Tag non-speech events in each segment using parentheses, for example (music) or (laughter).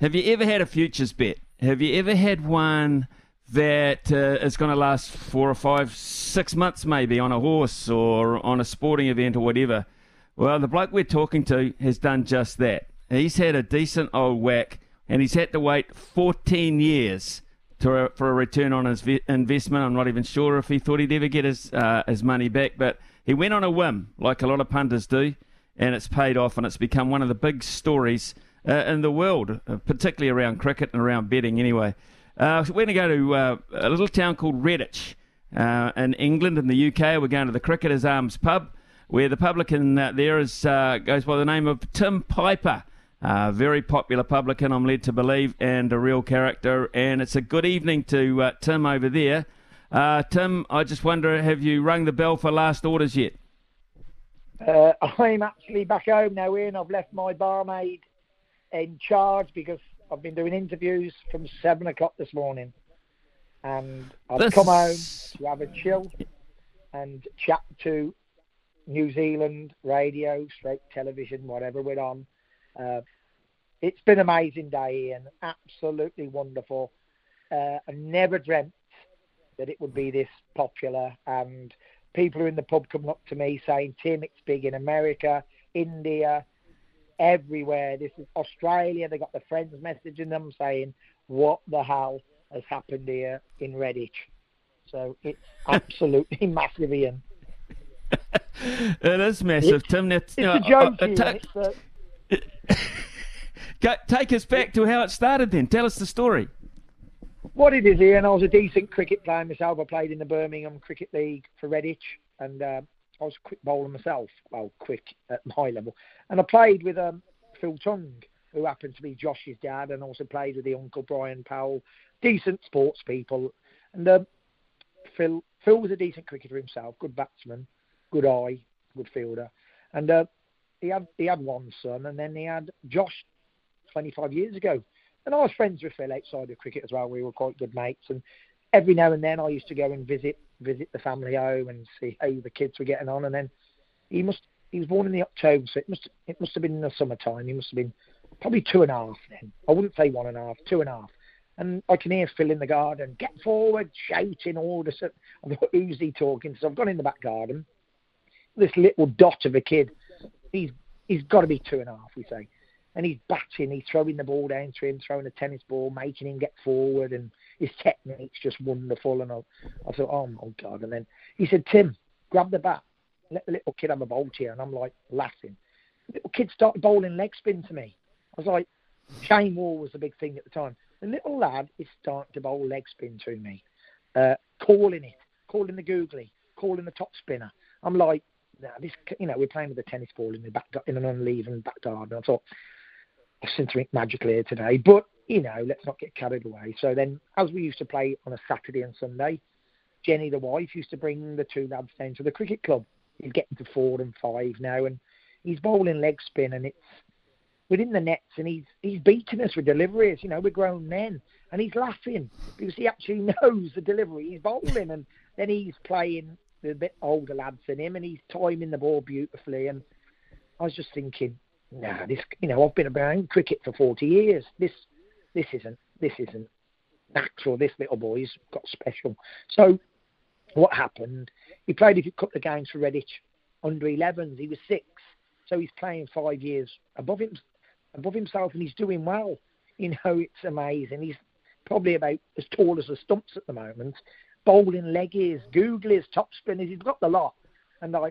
have you ever had a futures bet? Have you ever had one that uh, is going to last four or five, six months maybe on a horse or on a sporting event or whatever? Well, the bloke we're talking to has done just that. He's had a decent old whack and he's had to wait 14 years to, for a return on his investment. I'm not even sure if he thought he'd ever get his, uh, his money back, but he went on a whim, like a lot of punters do, and it's paid off and it's become one of the big stories uh, in the world, uh, particularly around cricket and around betting anyway. Uh, so we're going to go to uh, a little town called Redditch uh, in England, in the UK. We're going to the Cricketers Arms pub, where the publican uh, there is goes by the name of Tim Piper. Uh, very popular publican, I'm led to believe, and a real character. And it's a good evening to uh, Tim over there. Uh, Tim, I just wonder, have you rung the bell for last orders yet? I'm actually back home now, Ian. I've left my barmaid in charge because I've been doing interviews from seven o'clock this morning, and I've come home to have a chill and chat to New Zealand radio, straight television, whatever we're on. Uh, it's been an amazing day, Ian. Absolutely wonderful. Uh, I never dreamt that it would be this popular, and people are in the pub coming up to me saying, "Tim, it's big in America, India." Everywhere. This is Australia. They got the friends messaging them saying, "What the hell has happened here in Redditch?" So it's (laughs) absolutely massive, Ian. (laughs) it is massive, it's, Tim. It's, a joke. Uh, uh, ta- (laughs) take us back to how it started. Then tell us the story. What it is, Ian. I was a decent cricket player myself. I played in the Birmingham Cricket League for Redditch, and uh, I was a quick bowler myself, well, quick at my level. And I played with um, Phil Tongue, who happened to be Josh's dad, and also played with the uncle Brian Powell, decent sports people. And um, Phil Phil was a decent cricketer himself, good batsman, good eye, good fielder. And uh, he had he had one son, and then he had Josh 25 years ago. And I was friends with Phil outside of cricket as well. We were quite good mates, and every now and then I used to go and visit visit the family home and see how the kids were getting on. And then he must he was born in the October, so it must it must have been in the summertime. He must have been probably two and a half then. I wouldn't say one and a half, two and a half. And I can hear Phil in the garden, get forward, shouting orders. I thought, who's he talking? So I've gone in the back garden. This little dot of a kid, he's he's got to be two and a half, we say. And he's batting, he's throwing the ball down to him, throwing a tennis ball, making him get forward, and his technique's just wonderful. And I, I thought, oh my god! And then he said, Tim, grab the bat, let the little kid have a bowl here. And I'm like laughing. The little kid started bowling leg spin to me. I was like, Shane Warne was the big thing at the time. The little lad is starting to bowl leg spin to me, uh, calling it, calling the googly, calling the top spinner. I'm like, nah, this, you know, we're playing with a tennis ball in the back in an uneven back garden. I thought, I've seen something magical here today, but you know, let's not get carried away. So then, as we used to play on a Saturday and Sunday, Jenny, the wife, used to bring the two lads down to the cricket club. He's getting to four and five now, and he's bowling leg spin, and it's within the nets, and he's he's beating us with deliveries. You know, we're grown men, and he's laughing because he actually (laughs) knows the delivery he's bowling, and then he's playing the bit older lads than him, and he's timing the ball beautifully. And I was just thinking, nah, this, you know, I've been around cricket for 40 years. This this isn't this isn't natural. This little boy's got special. So what happened? He played a couple of games for Redditch under 11s. He was six, so he's playing five years above him, above himself, and he's doing well. You know, it's amazing. He's probably about as tall as the stumps at the moment. Bowling leggies, googlies, top spinners. He's got the lot. And I,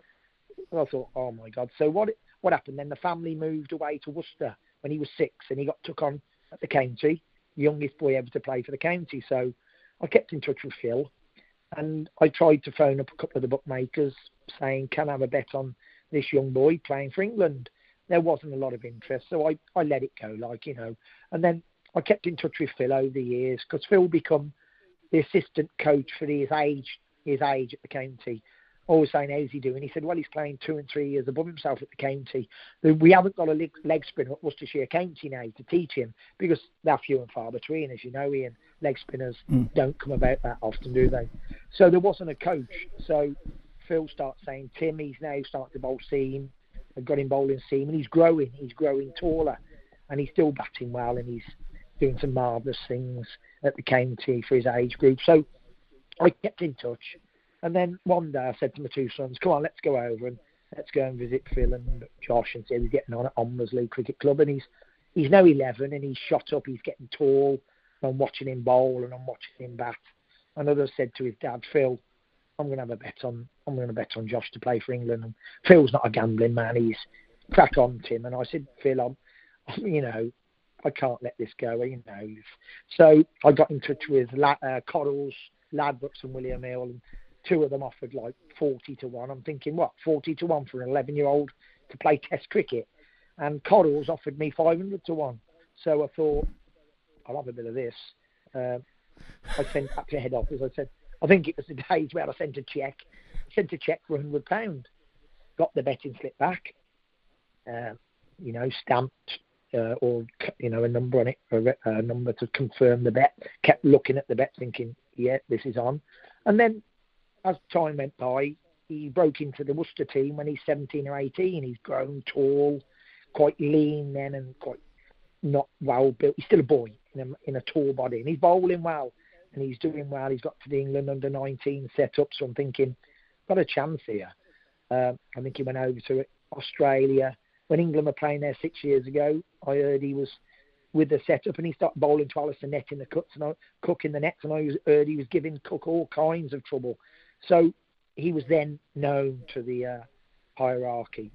I thought, oh my God. So what what happened then? The family moved away to Worcester when he was six, and he got took on at the county, youngest boy ever to play for the county. So I kept in touch with Phil, and I tried to phone up a couple of the bookmakers saying, "Can I have a bet on this young boy playing for England?" There wasn't a lot of interest, so I I let it go, like you know. And then I kept in touch with Phil over the years because Phil become the assistant coach for his age his age at the county always saying, how's he doing? He said, well, he's playing two and three years above himself at the county. We haven't got a leg, leg spinner at Worcestershire County now to teach him because they're few and far between, as you know, Ian. Leg spinners mm. don't come about that often, do they? So there wasn't a coach. So Phil starts saying, Tim, he's now starting to bowl seam. I've got him bowling seam, and he's growing. He's growing taller, and he's still batting well, and he's doing some marvellous things at the county for his age group. So I kept in touch. And then one day I said to my two sons, come on, let's go over and let's go and visit Phil and Josh and see how he's getting on at Ombersley Cricket Club. And he's he's now 11 and he's shot up, he's getting tall. I'm watching him bowl and I'm watching him bat. And others said to his dad, Phil, I'm going to have a bet on I'm going to bet on Josh to play for England. And Phil's not a gambling man. He's crack on, Tim. And I said, Phil, I'm, you know, I can't let this go. You know. So I got in touch with uh, Corals, Ladbrokes, and William Hill, and two of them offered like 40 to 1. I'm thinking, what, 40 to 1 for an 11 year old to play Test cricket? And Corals offered me 500 to 1. So I thought, I'll have a bit of this. Uh, I sent back to head office. I said, I think it was the days where I sent a cheque, sent a cheque for £100. Got the betting slip back, uh, you know, stamped uh, or you know a number on it, a, a number to confirm the bet. Kept looking at the bet, thinking, yeah, this is on. And then as time went by, he broke into the Worcester team when he's 17 or 18. He's grown tall, quite lean then, and quite not well built. He's still a boy in a, in a tall body, and he's bowling well, and he's doing well. He's got to the England under 19 set up, so I'm thinking, got a chance here. Uh, I think he went over to Australia when England were playing there six years ago. I heard he was with the setup, and he started bowling to Alastair Nett in the cuts and I, Cook in the nets, and I heard he was giving Cook all kinds of trouble. So he was then known to the uh, hierarchy.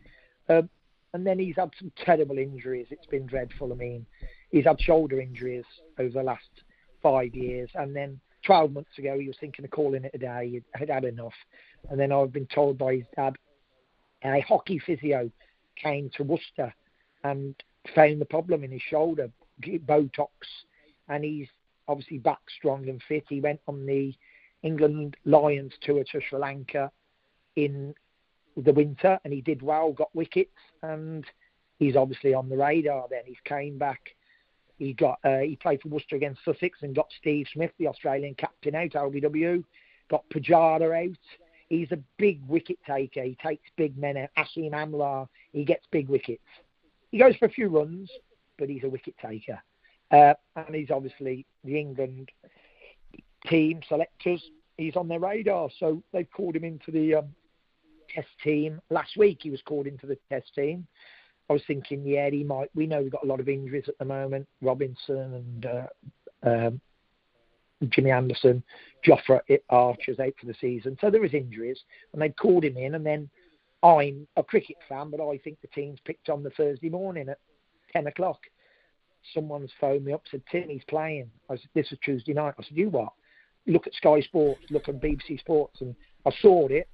Um, and then he's had some terrible injuries. It's been dreadful. I mean, he's had shoulder injuries over the last five years. And then 12 months ago, he was thinking of calling it a day. He had had enough. And then I've been told by his dad, a hockey physio came to Worcester and found the problem in his shoulder, Botox. And he's obviously back strong and fit. He went on the England Lions tour to Sri Lanka in the winter, and he did well, got wickets, and he's obviously on the radar. Then he came back. He got uh, he played for Worcester against Sussex and got Steve Smith, the Australian captain, out LBW. Got Pujara out. He's a big wicket taker. He takes big men out. Hashim Amla, he gets big wickets. He goes for a few runs, but he's a wicket taker. Uh, and he's obviously the England team selectors. He's on their radar, so they've called him into the um, test team last week. He was called into the test team. I was thinking, yeah, he might. We know we've got a lot of injuries at the moment. Robinson and uh, um, Jimmy Anderson, Jofra Archer's out for the season, so there is injuries, and they called him in. And then I'm a cricket fan, but I think the team's picked on the Thursday morning at ten o'clock. Someone's phoned me up, said Tim, he's playing. I said, this is Tuesday night. I said, you what? Look at Sky Sports, look at BBC Sports, and I saw it.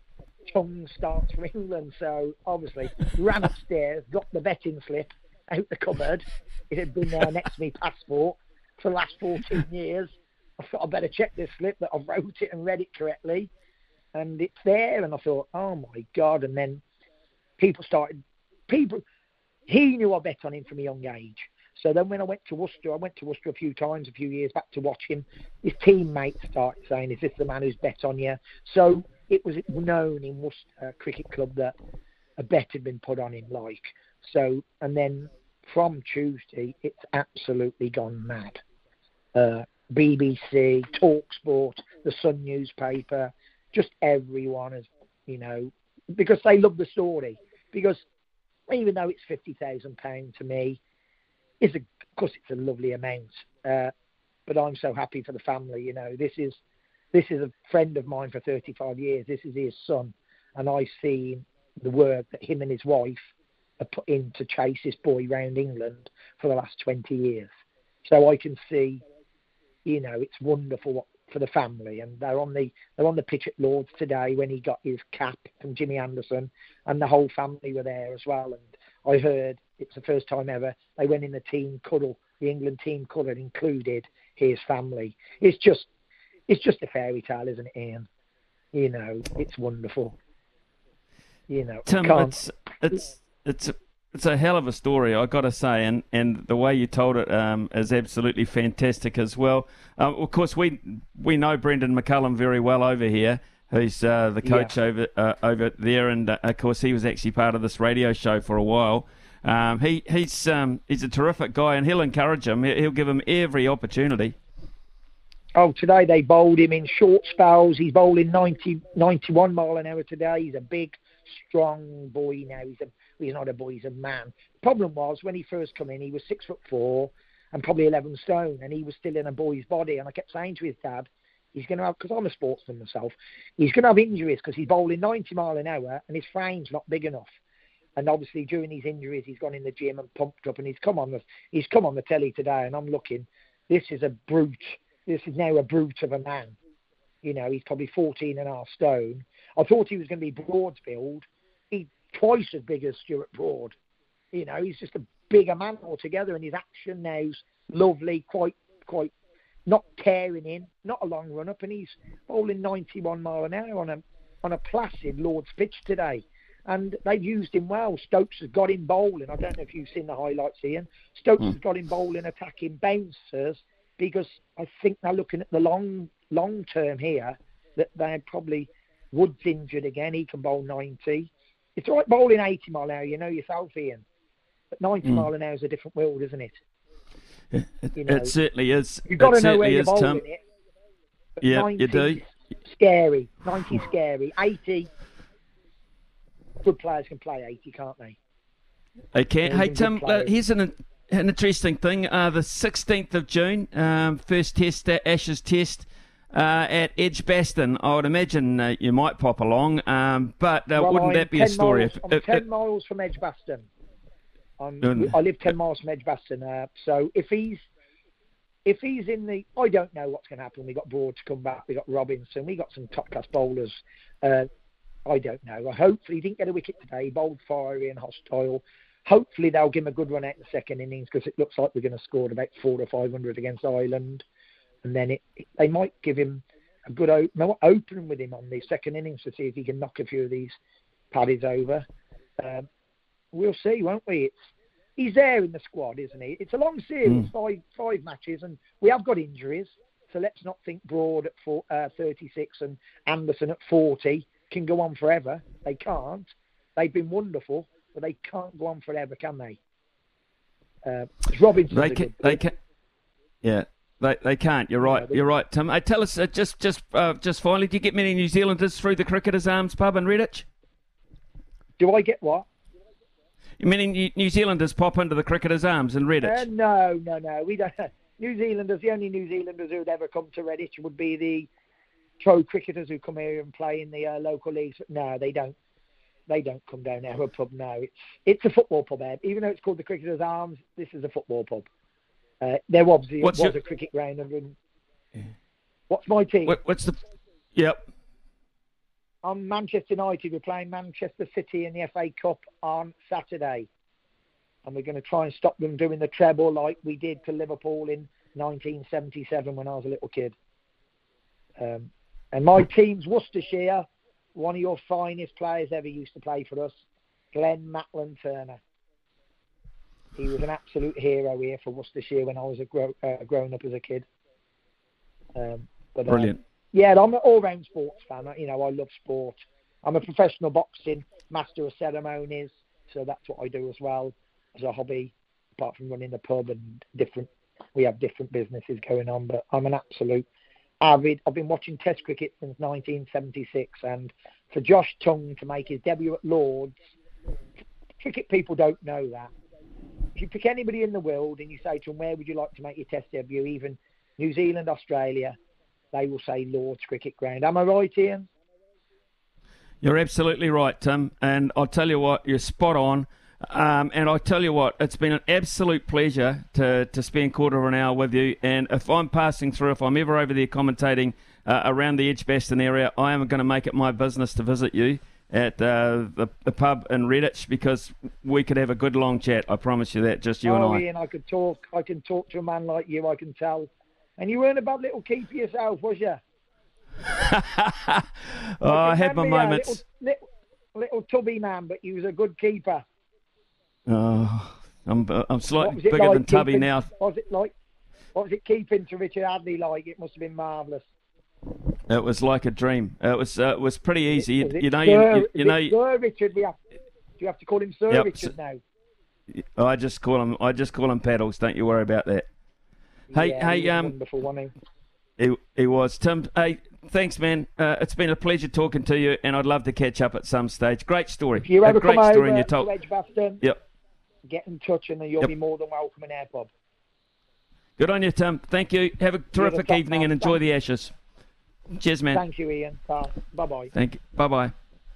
Chung starts for England, so obviously ran upstairs, got the betting slip out the cupboard. It had been there next to me passport for the last 14 years. I thought I better check this slip that I wrote it and read it correctly, and it's there. And I thought, oh my god! And then people started, people. He knew I bet on him from a young age. So then when I went to Worcester, I went to Worcester a few times, a few years back to watch him. His teammates started saying, "Is this the man who's bet on you?" So it was known in Worcester Cricket Club that a bet had been put on him, like so. And then from Tuesday, it's absolutely gone mad. Uh, BBC, Talksport, the Sun newspaper, just everyone has, you know, because they love the story. Because even though it's fifty thousand pound to me, it's a, of course it's a lovely amount. Uh, but I'm so happy for the family. You know, this is this is a friend of mine for 35 years. This is his son, and I've seen the work that him and his wife have put in to chase this boy round England for the last 20 years. So I can see, you know, it's wonderful for the family, and they're on the they're on the pitch at Lords today when he got his cap from Jimmy Anderson, and the whole family were there as well. And I heard it's the first time ever they went in the team cuddle, the England team cuddle included his family. It's just it's just a fairy tale, isn't it, Ian? You know, it's wonderful. You know, Tim, it's it's it's a, it's a hell of a story, I got to say, and, and the way you told it um, is absolutely fantastic as well. Uh, of course, we we know Brendon McCullum very well over here. Who's uh, the coach yeah. over uh, over there, and uh, of course he was actually part of this radio show for a while. Um, he he's um, he's a terrific guy, and he'll encourage him. He'll give him every opportunity. Oh, today they bowled him in short spells. He's bowling 90, 91 mile an hour today. He's a big, strong boy now. He's a he's not a boy, he's a man. The problem was when he first come in, he was six foot four and probably 11 stone, and he was still in a boy's body. And I kept saying to his dad, he's going to have, because I'm a sportsman myself, he's going to have injuries because he's bowling 90 mile an hour and his frame's not big enough. And obviously during these injuries, he's gone in the gym and pumped up, and he's come on the he's come on the telly today, and I'm looking. This is a brute. This is now a brute of a man. You know, he's probably 14 and a half stone. I thought he was going to be Broad's build. He's twice as big as Stuart Broad. You know, he's just a bigger man altogether, and his action now's lovely, quite quite not tearing in, not a long run up, and he's bowling 91 mile an hour on a on a placid Lord's pitch today. And they've used him well. Stokes has got him bowling. I don't know if you've seen the highlights, Ian. Stokes mm. has got him bowling, attacking bouncers because I think they're looking at the long long term here that they're probably Woods injured again. He can bowl 90. It's like bowling 80 mile an hour. You know yourself, Ian. But 90 mm. mile an hour is a different world, isn't it? (laughs) It, you know, it certainly is. You've got it to know where you're bowling Tom. it. Yeah, you do. Scary. 90 scary. 80. Good players can play 80, can't they? They can. Hey, Tim, uh, here's an, an interesting thing. Uh, the 16th of June, um, first test, uh, Ashes test. Uh, at Edgbaston, I would imagine uh, you might pop along, um, but uh, well, wouldn't I'm that be a story? Miles, if, I'm if, 10 if, miles from Edgbaston. I'm, Mm. I live 10 miles from Edgbaston. Uh, so if he's if he's in the, I don't know what's going to happen. We got Broad to come back. We got Robinson. We got some top class bowlers. Uh, I don't know. Hopefully, he didn't get a wicket today. He bowled fiery and hostile. Hopefully, they'll give him a good run out in the second innings because it looks like we're going to score about four or five hundred against Ireland, and then it, it, they might give him a good open, open with him on the second innings to see if he can knock a few of these paddies over. Um, we'll see, won't we? It's he's there in the squad, isn't he? It's a long series, Mm. five five matches, and we have got injuries. So let's not think Broad at four, uh, 36 and Anderson at 40 can go on forever. They can't. They've been wonderful, but they can't go on forever, can they? Uh, Robinson's they can, they can, yeah, they they can't. You're right. You're right, Tim. Hey, tell us uh, just just uh, just finally, do you get many New Zealanders through the Cricketers Arms pub in Redditch? Do I get what? Many New- New Zealanders pop into the Cricketers Arms in Uh, Redditch. no, no, no. We don't. (laughs) New Zealanders, the only New Zealanders who'd ever come to Redditch would be the pro cricketers who come here and play in the uh, local leagues. No, they don't. They don't come down our pub. No, it's it's a football pub, Ed. Even though it's called the Cricketers Arms, this is a football pub. Uh, there obviously What's was your- a cricket ground. And, what's my team? What, what's the? Yep. I'm Manchester United. We're playing Manchester City in the FA Cup on Saturday. And we're going to try and stop them doing the treble like we did to Liverpool in 1977 when I was a little kid. Um, and my team's Worcestershire, one of your finest players ever used to play for us, Glenn Maitland Turner. He was an absolute hero here for Worcestershire when I was a grow, uh, growing up as a kid. Um, but, uh, Brilliant. yeah, I'm an all-round sports fan. You know, I love sport. I'm a professional boxing master of ceremonies, so that's what I do as well as a hobby. Apart from running the pub and different, we have different businesses going on. But I'm an absolute avid. I've been watching Test cricket since 1976, and for Josh Tongue to make his debut at Lords, cricket people don't know that. If you pick anybody in the world and you say to them, "Where would you like to make your Test debut?" Even New Zealand, Australia, they will say Lord's Cricket Ground. Am I right, Ian? You're absolutely right, Tim. And I'll tell you what, you're spot on. Um, and I tell you what, it's been an absolute pleasure to, to spend quarter of an hour with you. And if I'm passing through, if I'm ever over there commentating uh, around the Edgbaston area, I am going to make it my business to visit you at uh, the, the pub in Redditch because we could have a good long chat. I promise you that, just you oh, and I. Ian, I could talk. I can talk to a man like you. I can tell. And you weren't a bad little keeper yourself, was you? (laughs) oh, I had my moments. Little, little, little tubby man, but you was a good keeper. Oh, I'm, I'm slightly bigger like than Tubby keeping- now. What was it like? What was it keeping to Richard Hadlee like? It must have been marvellous. It was like a dream. It was uh, it was pretty easy. It You know, Sir, you, you, you know. Sir Richard. We have, do you have to call him Sir Yep, Richard now? I just call them. I just call them paddles. Don't you worry about that. Hey, Yeah, hey, um, wonderful, wasn't He, he was Tim. Hey, thanks, man. Uh, it's been a pleasure talking to you, and I'd love to catch up at some stage. Great story. If you a great come story, over you to told. Edgbaston, Yep. Get in touch and you'll Yep. be more than welcome in pub. Good on you, Tim. Thank you. Have a terrific evening man. and enjoy Thank- the Ashes. Cheers, man. Thank you, Ian. Bye bye. Thank you. Bye bye.